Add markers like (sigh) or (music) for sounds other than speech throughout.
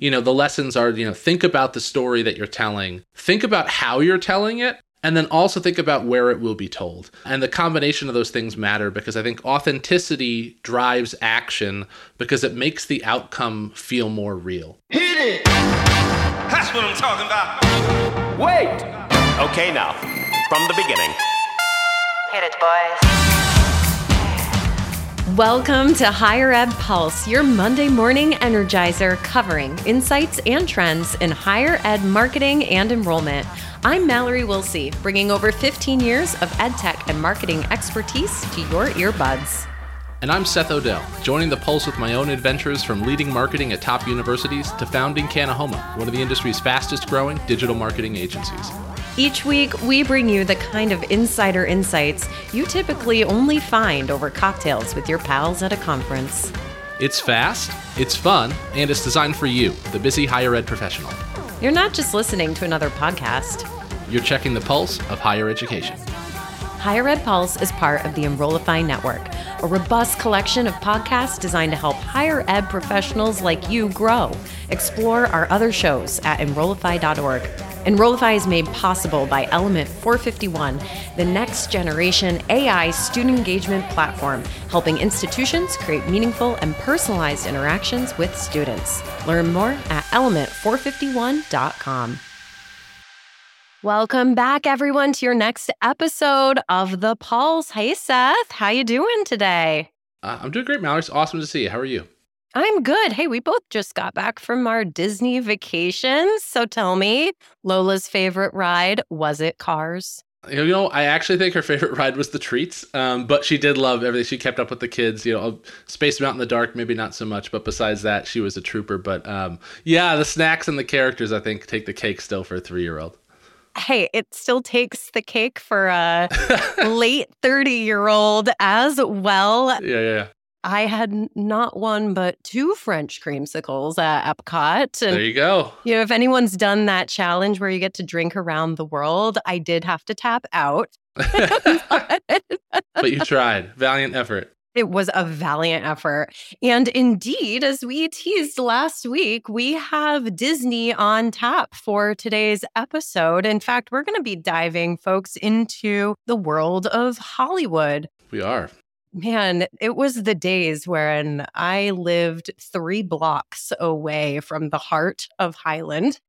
you know, the lessons are, you know, think about the story that you're telling, think about how you're telling it, and then also think about where it will be told. And the combination of those things matter because I think authenticity drives action because it makes the outcome feel more real. Hit it! That's what I'm talking about. Wait! Okay, now, from the beginning. Hit it, boys. Welcome to Higher Ed Pulse, your Monday morning energizer covering insights and trends in higher ed marketing and enrollment. I'm Mallory Willsea, bringing over 15 years of ed tech and marketing expertise to your earbuds. And I'm Seth Odell, joining the Pulse with my own adventures from leading marketing at top universities to founding Kanahoma, one of the industry's fastest growing digital marketing agencies. Each week, we bring you the kind of insider insights you typically only find over cocktails with your pals at a conference. It's fast, it's fun, and it's designed for you, the busy higher ed professional. You're not just listening to another podcast, You're checking the pulse of higher education. Higher Ed Pulse is part of the Enrollify Network, a robust collection of podcasts designed to help higher ed professionals like you grow. Explore our other shows at enrollify.org. Enrollify is made possible by Element 451, the next generation AI student engagement platform, helping institutions create meaningful and personalized interactions with students. Learn more at element451.com. Welcome back, everyone, to your next episode of The Pulse. Hey, Seth, how you doing today? Uh, I'm doing great, Mallory. It's awesome to see you. How are you? I'm good. Hey, we both just got back from our Disney vacations. So tell me, Lola's favorite ride, was it Cars? You know, I actually think her favorite (laughs) ride was the treats, um, but she did love everything. She kept up with the kids. You know, Space Mountain in the dark, maybe not so much, but besides that, she was a trooper. But um, yeah, the snacks and the characters, I think, take the cake still for a three year old. Hey, it still takes the cake for a (laughs) late 30 year old as well. Yeah, yeah, yeah. I had not one but two French creamsicles at Epcot. And There you go. You know, if anyone's done that challenge where you get to drink around the world, I did have to tap out. (laughs) (laughs) But you tried. Valiant effort. It was a valiant effort. And indeed, as we teased last week, we have Disney on tap for today's episode. In fact, we're going to be diving folks into the world of Hollywood. We are. Man, it was the days wherein I lived three blocks away from the heart of Highland,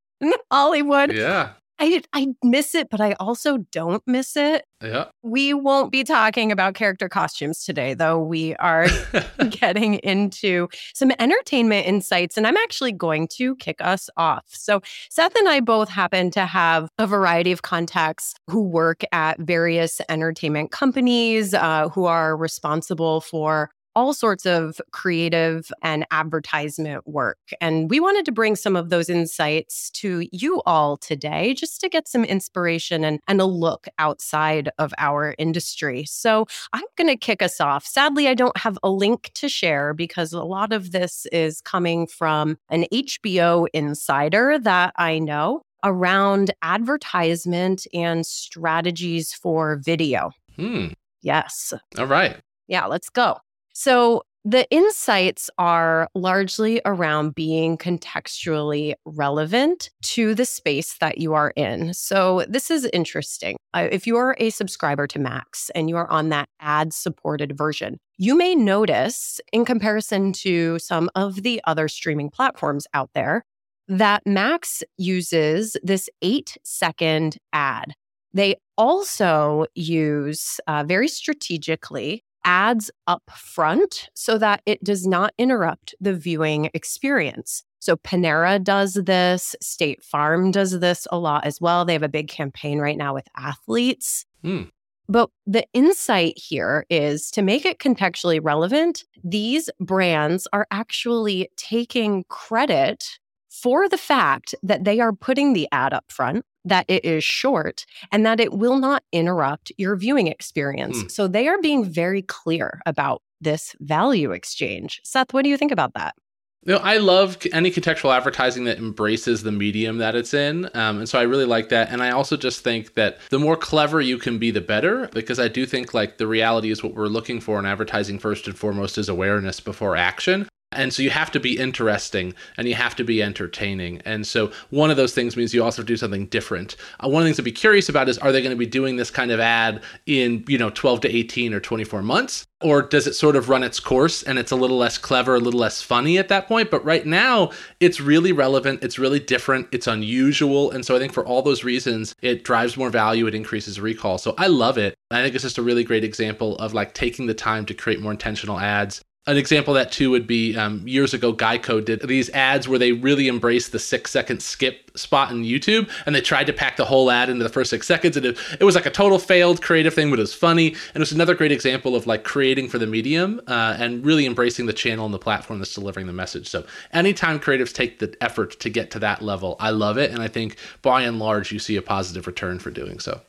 Hollywood. Yeah. I, I miss it, but I also don't miss it. Yeah. We won't be talking about character costumes today, though. We are (laughs) getting into some entertainment insights, and I'm actually going to kick us off. So, Seth and I both happen to have a variety of contacts who work at various entertainment companies uh, who are responsible for all sorts of creative and advertisement work. And we wanted to bring some of those insights to you all today just to get some inspiration and, and a look outside of our industry. So I'm going to kick us off. Sadly, I don't have a link to share because a lot of this is coming from an HBO insider that I know around advertisement and strategies for video. Hmm. Yes. All right. Yeah, let's go. So the insights are largely around being contextually relevant to the space that you are in. So this is interesting. If you are a subscriber to Max and you are on that ad supported version, you may notice, in comparison to some of the other streaming platforms out there, that Max uses this eight second ad. They also use uh, very strategically ads up front so that it does not interrupt the viewing experience. So Panera does this, State Farm does this a lot as well. They have a big campaign right now with athletes. Hmm. But the insight here is to make it contextually relevant, these brands are actually taking credit for the fact that they are putting the ad up front, that it is short, and that it will not interrupt your viewing experience. Hmm. So they are being very clear about this value exchange. Seth, what do you think about that? You know, I love any contextual advertising that embraces the medium that it's in. Um, and so I really like that. And I also just think that the more clever you can be, the better, because I do think like the reality is what we're looking for in advertising first and foremost is awareness before action. And so you have to be interesting and you have to be entertaining. And so one of those things means you also do something different. Uh, one of the things to be curious about is are they going to be doing this kind of ad in, you know, 12 to 18 or 24 months? Or does it sort of run its course and it's a little less clever, a little less funny at that point? But right now, it's really relevant, it's really different, it's unusual. And so I think for all those reasons, it drives more value, it increases recall. So I love it. I think it's just a really great example of like taking the time to create more intentional ads an example that too would be um, years ago, Geico did these ads where they really embraced the six second skip spot in YouTube and they tried to pack the whole ad into the first six seconds. And it, it was like a total failed creative thing, but it was funny. And it was another great example of like creating for the medium uh, and really embracing the channel and the platform that's delivering the message. So anytime creatives take the effort to get to that level, I love it. And I think by and large, you see a positive return for doing so.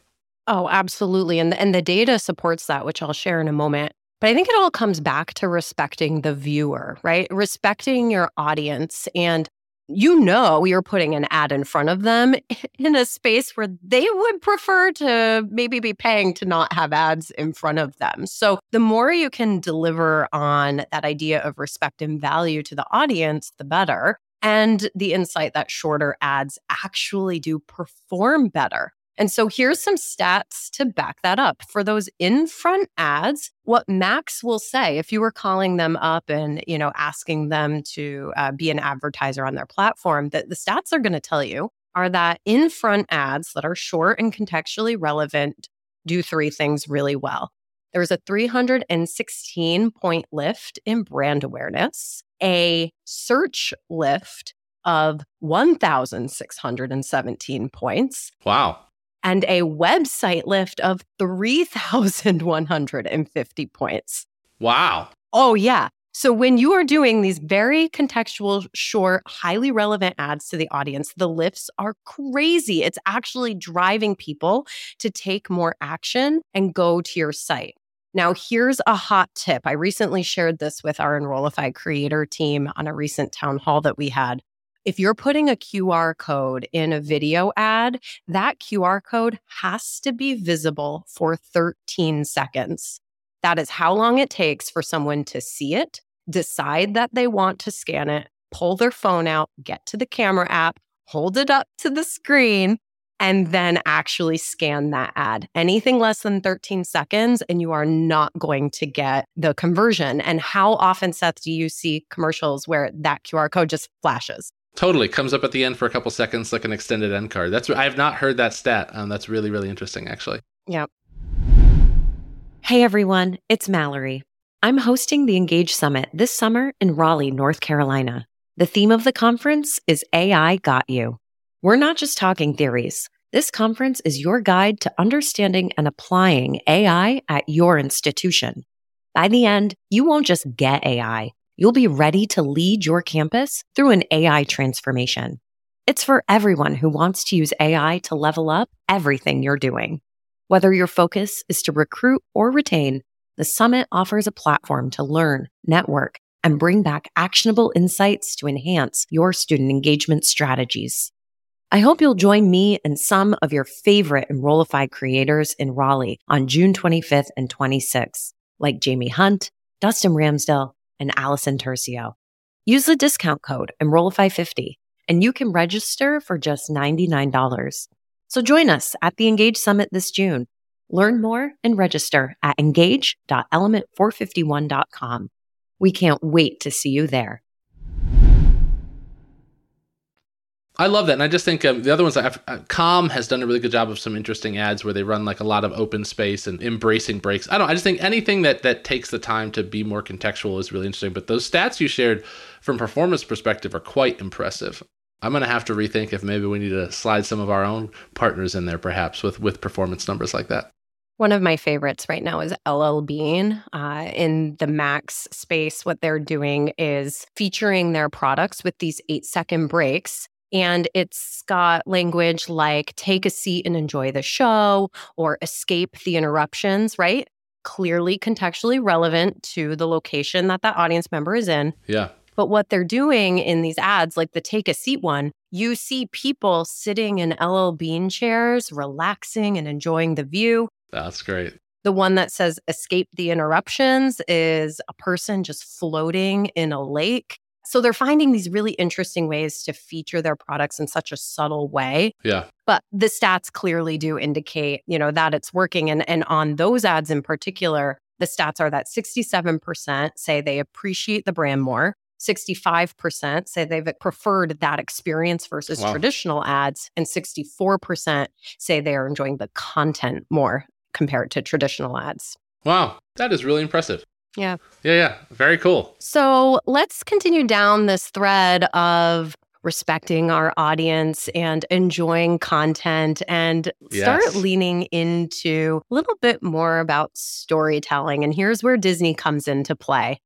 Oh, absolutely. And, and the data supports that, which I'll share in a moment. But I think it all comes back to respecting the viewer, right? Respecting your audience. And you know, you're putting an ad in front of them (laughs) in a space where they would prefer to maybe be paying to not have ads in front of them. So the more you can deliver on that idea of respect and value to the audience, the better. And the insight that shorter ads actually do perform better. And so here's some stats to back that up. For those in front ads, what Max will say if you were calling them up and, you know, asking them to uh, be an advertiser on their platform, that the stats are going to tell you are that in front ads that are short and contextually relevant do three things really well. There's a 316 point lift in brand awareness, a search lift of 1,617 points. Wow and a website lift of 3,150 points. Wow. Oh, yeah. So when you are doing these very contextual, short, highly relevant ads to the audience, the lifts are crazy. It's actually driving people to take more action and go to your site. Now, here's a hot tip. I recently shared this with our Enrollify creator team on a recent town hall that we had. If you're putting a QR code in a video ad, that QR code has to be visible for 13 seconds. That is how long it takes for someone to see it, decide that they want to scan it, pull their phone out, get to the camera app, hold it up to the screen, and then actually scan that ad. Anything less than 13 seconds, and you are not going to get the conversion. And how often, Seth, do you see commercials where that QR code just flashes? Totally comes up at the end for a couple seconds, like an extended end card. That's I have not heard that stat. Um, that's really really interesting, actually. Yep. Hey everyone, it's Mallory. I'm hosting the Engage Summit this summer in Raleigh, North Carolina. The theme of the conference is AI Got You. We're not just talking theories. This conference is your guide to understanding and applying AI at your institution. By the end, you won't just get AI you'll be ready to lead your campus through an AI transformation. It's for everyone who wants to use AI to level up everything you're doing. Whether your focus is to recruit or retain, the summit offers a platform to learn, network, and bring back actionable insights to enhance your student engagement strategies. I hope you'll join me and some of your favorite Enrollify creators in Raleigh on June 25th and 26th, like Jamie Hunt, Dustin Ramsdell, and Allison Turcio. Use the discount code Enrollify50 and you can register for just $99. So join us at the Engage Summit this June. Learn more and register at engage.element451.com. We can't wait to see you there. I love that, and I just think um, the other ones, uh, Calm has done a really good job of some interesting ads where they run like a lot of open space and embracing breaks. I don't. I just think anything that that takes the time to be more contextual is really interesting. But those stats you shared from performance perspective are quite impressive. I'm gonna have to rethink if maybe we need to slide some of our own partners in there, perhaps with with performance numbers like that. One of my favorites right now is LL Bean. Uh, in the Max space, what they're doing is featuring their products with these eight second breaks and it's got language like take a seat and enjoy the show or escape the interruptions, right? Clearly contextually relevant to the location that that audience member is in. Yeah. But what they're doing in these ads, like the take a seat one, you see people sitting in LL Bean chairs, relaxing and enjoying the view. That's great. The one that says escape the interruptions is a person just floating in a lake. So they're finding these really interesting ways to feature their products in such a subtle way. Yeah. But the stats clearly do indicate, you know, that it's working. And and on those ads in particular, the stats are that 67% say they appreciate the brand more. 65% say they've preferred that experience versus Wow. traditional ads, and 64% say they are enjoying the content more compared to traditional ads. Wow. That is really impressive. Yeah. Yeah. Yeah. Very cool. So let's continue down this thread of respecting our audience and enjoying content and start Yes. leaning into a little bit more about storytelling. And here's where Disney comes into play.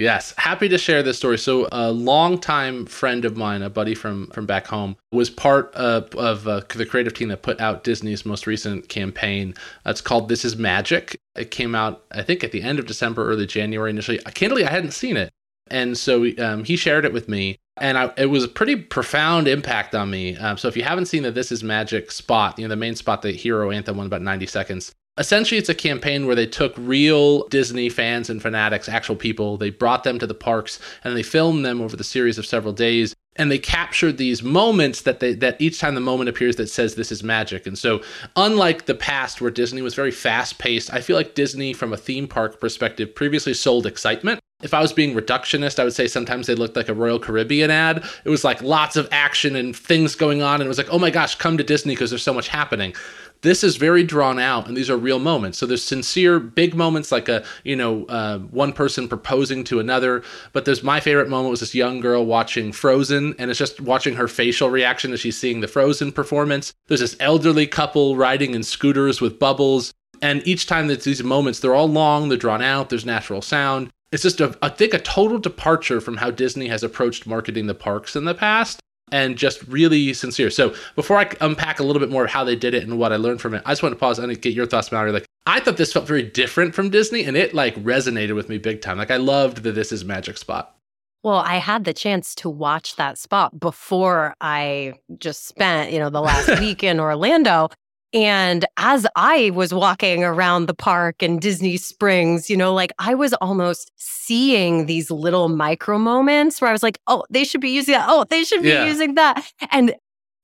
Yes, happy to share this story. So, a longtime friend of mine, a buddy from from back home, was part of, of uh, the creative team that put out Disney's most recent campaign. It's called "This Is Magic." It came out, I think, at the end of December, early January. Initially, candidly, I hadn't seen it, and so um, he shared it with me, and I, it was a pretty profound impact on me. Um, so, if you haven't seen the "This Is Magic" spot, you know the main spot, the hero anthem, one about ninety seconds. Essentially, it's a campaign where they took real Disney fans and fanatics, actual people, they brought them to the parks and they filmed them over the series of several days. And they captured these moments that they that each time the moment appears that says this is magic. And so, unlike the past where Disney was very fast paced, I feel like Disney, from a theme park perspective, previously sold excitement. If I was being reductionist, I would say sometimes they looked like a Royal Caribbean ad. It was like lots of action and things going on, and it was like, oh my gosh, come to Disney because there's so much happening. This is very drawn out and these are real moments. So there's sincere big moments like a you know uh, one person proposing to another but there's my favorite moment was this young girl watching frozen and it's just watching her facial reaction as she's seeing the frozen performance. There's this elderly couple riding in scooters with bubbles and each time that these moments they're all long they're drawn out there's natural sound it's just a, I think a total departure from how Disney has approached marketing the parks in the past and just really sincere. So before I unpack a little bit more of how they did it and what I learned from it, I just want to pause and get your thoughts, Mallory. Like I thought this felt very different from Disney, and it like resonated with me big time. Like I loved that "This Is Magic" spot. Well, I had the chance to watch that spot before I just spent, you know, the last (laughs) week in Orlando. And as I was walking around the park and Disney Springs, you know, like I was almost seeing these little micro moments where I was like, oh, they should be using that. Oh, they should be Yeah. using that. And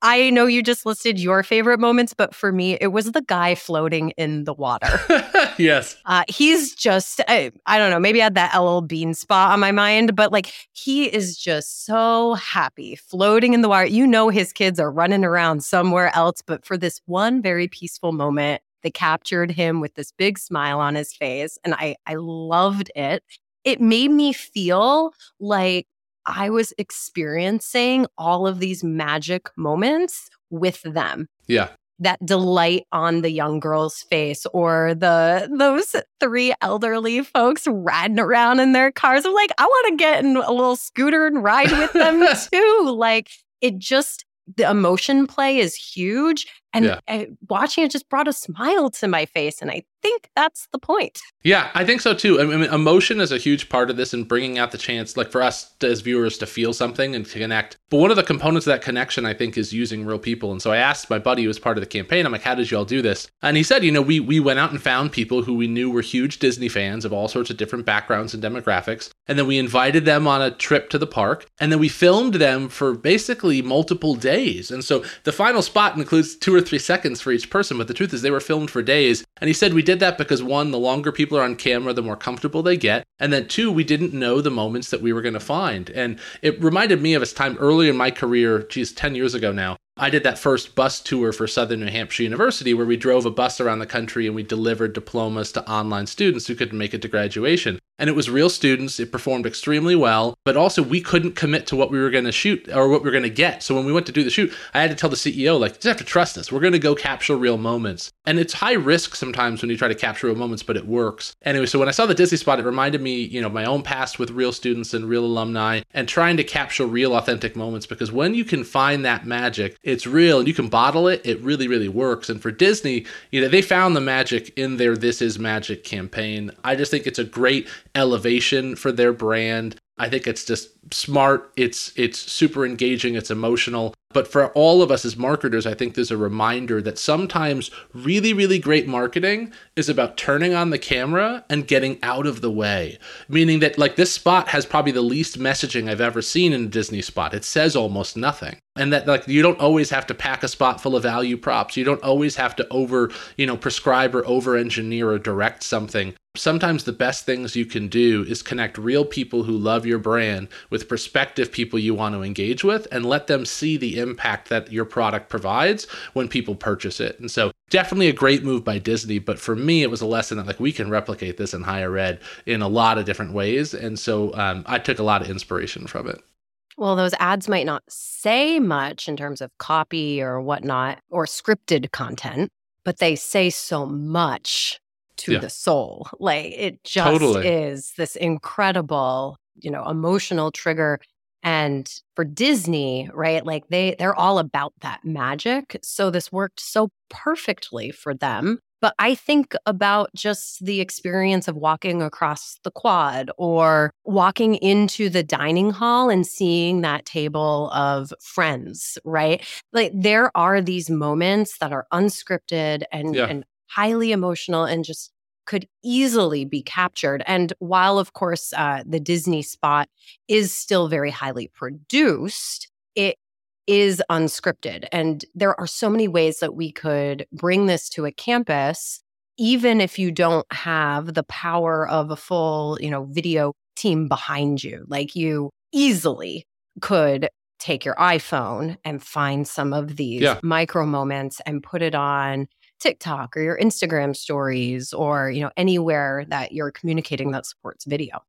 I know you just listed your favorite moments, but for me, it was the guy floating in the water. (laughs) yes. Uh, he's just, I, I don't know, maybe I had that LL Bean spot on my mind, but like he is just so happy floating in the water. You know, his kids are running around somewhere else, but for this one very peaceful moment, they captured him with this big smile on his face. And I, I loved it. It made me feel like I was experiencing all of these magic moments with them Yeah. that delight on the young girl's face or the those three elderly folks riding around in their cars. I'm like, I want to get in a little scooter and ride with them (laughs) too. Like it just the emotion play is huge. And Yeah. I- watching it just brought a smile to my face. And I think that's the point. Yeah, I think so too. I mean, emotion is a huge part of this and bringing out the chance, like for us as viewers, to feel something and to connect. But one of the components of that connection, I think, is using real people. And so I asked my buddy who was part of the campaign, I'm like, how did you all do this? And he said, you know, we, we went out and found people who we knew were huge Disney fans of all sorts of different backgrounds and demographics. And then we invited them on a trip to the park. And then we filmed them for basically multiple days. And so the final spot includes two or three seconds for each person. But the truth is, they were filmed for days. And he said we did that because one, the longer people are on camera, the more comfortable they get. And then two, we didn't know the moments that we were going to find. And it reminded me of a time early in my career, geez, 10 years ago now. I did that first bus tour for Southern New Hampshire University where we drove a bus around the country and we delivered diplomas to online students who couldn't make it to graduation. And it was real students. It performed extremely well, but also we couldn't commit to what we were going to shoot or what we were going to get. So when we went to do the shoot, I had to tell the CEO, like, you just have to trust us. We're going to go capture real moments. And it's high risk sometimes when you try to capture real moments, but it works. Anyway, so when I saw the Disney spot, it reminded me, you know, my own past with real students and real alumni and trying to capture real authentic moments because when you can find that magic, it's real and you can bottle it, it really, really works. And for Disney, you know, they found the magic in their This Is Magic campaign. I just think it's a great elevation for their brand. I think it's just smart. It's it's super engaging. It's emotional. But for all of us as marketers, I think there's a reminder that sometimes really, really great marketing is about turning on the camera and getting out of the way. Meaning that, like, this spot has probably the least messaging I've ever seen in a Disney spot. It says almost nothing. And that, like, you don't always have to pack a spot full of value props. You don't always have to over, you know, prescribe or over engineer or direct something. Sometimes the best things you can do is connect real people who love your brand with prospective people you want to engage with and let them see the impact that your product provides when people purchase it. And so, definitely a great move by Disney. But for me, it was a lesson that like we can replicate this in higher ed in a lot of different ways. And so, um, I took a lot of inspiration from it. Well, those ads might not say much in terms of copy or whatnot or scripted content, but they say so much to Yeah. the soul. Like it just Totally. is this incredible, you know, emotional trigger. And for Disney, right? Like they they're all about that magic. So this worked so perfectly for them. But I think about just the experience of walking across the quad or walking into the dining hall and seeing that table of friends, right? Like there are these moments that are unscripted and, Yeah. and highly emotional and just could easily be captured. And while, of course, uh, the Disney spot is still very highly produced, it is unscripted. And there are so many ways that we could bring this to a campus, even if you don't have the power of a full, you know, video team behind you. Like you easily could take your iPhone and find some of these Yeah. micro moments and put it on TikTok or your Instagram stories or, you know, anywhere that you're communicating that supports video.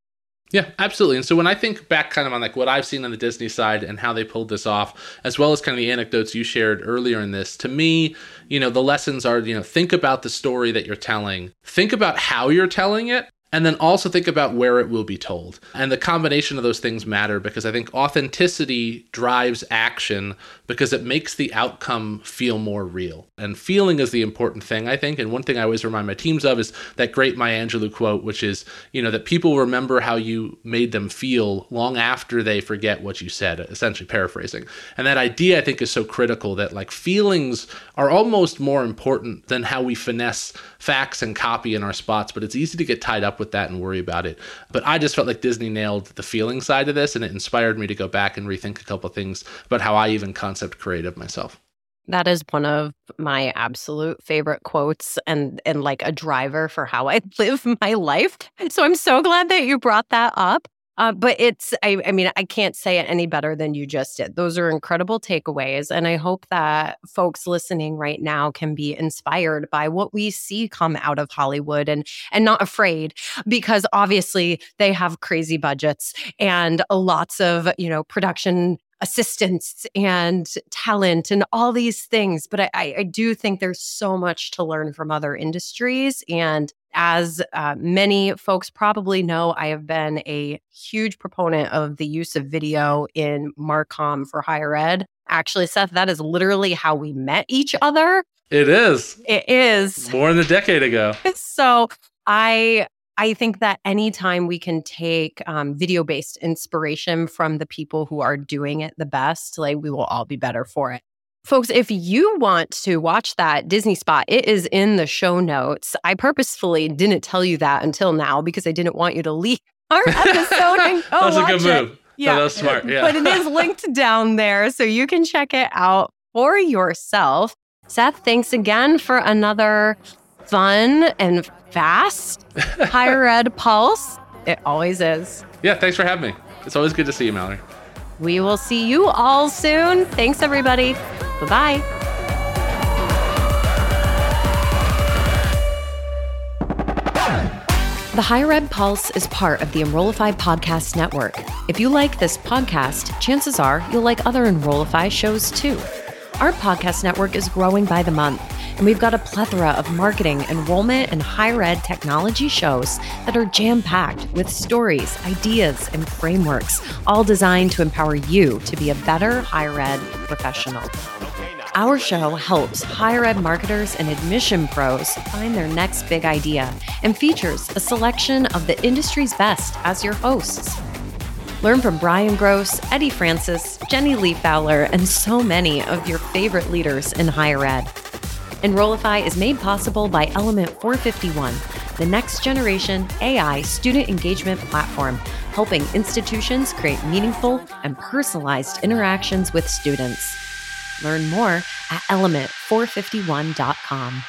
Yeah, absolutely. And so when I think back kind of on like what I've seen on the Disney side and how they pulled this off, as well as kind of the anecdotes you shared earlier in this, to me, you know, the lessons are, you know, think about the story that you're telling, think about how you're telling it, and then also think about where it will be told. And the combination of those things matter because I think authenticity drives action because it makes the outcome feel more real. And feeling is the important thing, I think. And one thing I always remind my teams of is that great Maya Angelou quote, which is, you know, that people remember how you made them feel long after they forget what you said, essentially paraphrasing. And that idea, I think, is so critical that like feelings are almost more important than how we finesse facts and copy in our spots, but it's easy to get tied up with that and worry about it. But I just felt like Disney nailed the feeling side of this, and it inspired me to go back and rethink a couple things about how I even concept creative myself. That is one of my absolute favorite quotes and and like a driver for how I (laughs) live my life. So I'm so glad that you brought that up. Uh, but it's I, I mean I can't say it any better than you just did. Those are incredible takeaways, and I hope that folks listening right now can be inspired by what we see come out of Hollywood and and not afraid because obviously they have crazy budgets and lots of you know production assistants and talent and all these things. But I, I do think there's so much to learn from other industries. And as uh, many folks probably know, I have been a huge proponent of the use of video in Marcom for higher ed. Actually, Seth, that is literally how we met each other. It is It is. more than a decade ago. (laughs) so I I think that anytime we can take um, video based inspiration from the people who are doing it the best, like we will all be better for it. Folks, if you want to watch that Disney spot, it is in the show notes. I purposefully didn't tell you that until now because I didn't want you to leave (laughs) our episode and go that was a watch good it. move. Yeah, that was smart. Yeah. But it is (laughs) linked down there, so you can check it out for yourself. Seth, thanks again for another fun and fast (laughs) higher ed pulse. It always is. yeah, thanks for having me. It's always good to see you, Mallory. We will see you all soon. Thanks, everybody. Bye bye. The Higher Ed Pulse is part of the Enrollify Podcast Network. If you like this podcast, chances are you'll like other Enrollify shows too. Our podcast network is growing by the month, and we've got a plethora of marketing, enrollment, and higher ed technology shows that are jam packed with stories, ideas, and frameworks, all designed to empower you to be a better higher ed professional. Our show helps higher ed marketers and admission pros find their next big idea and features a selection of the industry's best as your hosts. Learn from Brian Gross, Eddie Francis, Jenny Li Fowler, and so many of your favorite leaders in higher ed. Enrollify is made possible by Element 451, the next generation AI student engagement platform, helping institutions create meaningful and personalized interactions with students. Learn more at element451.com.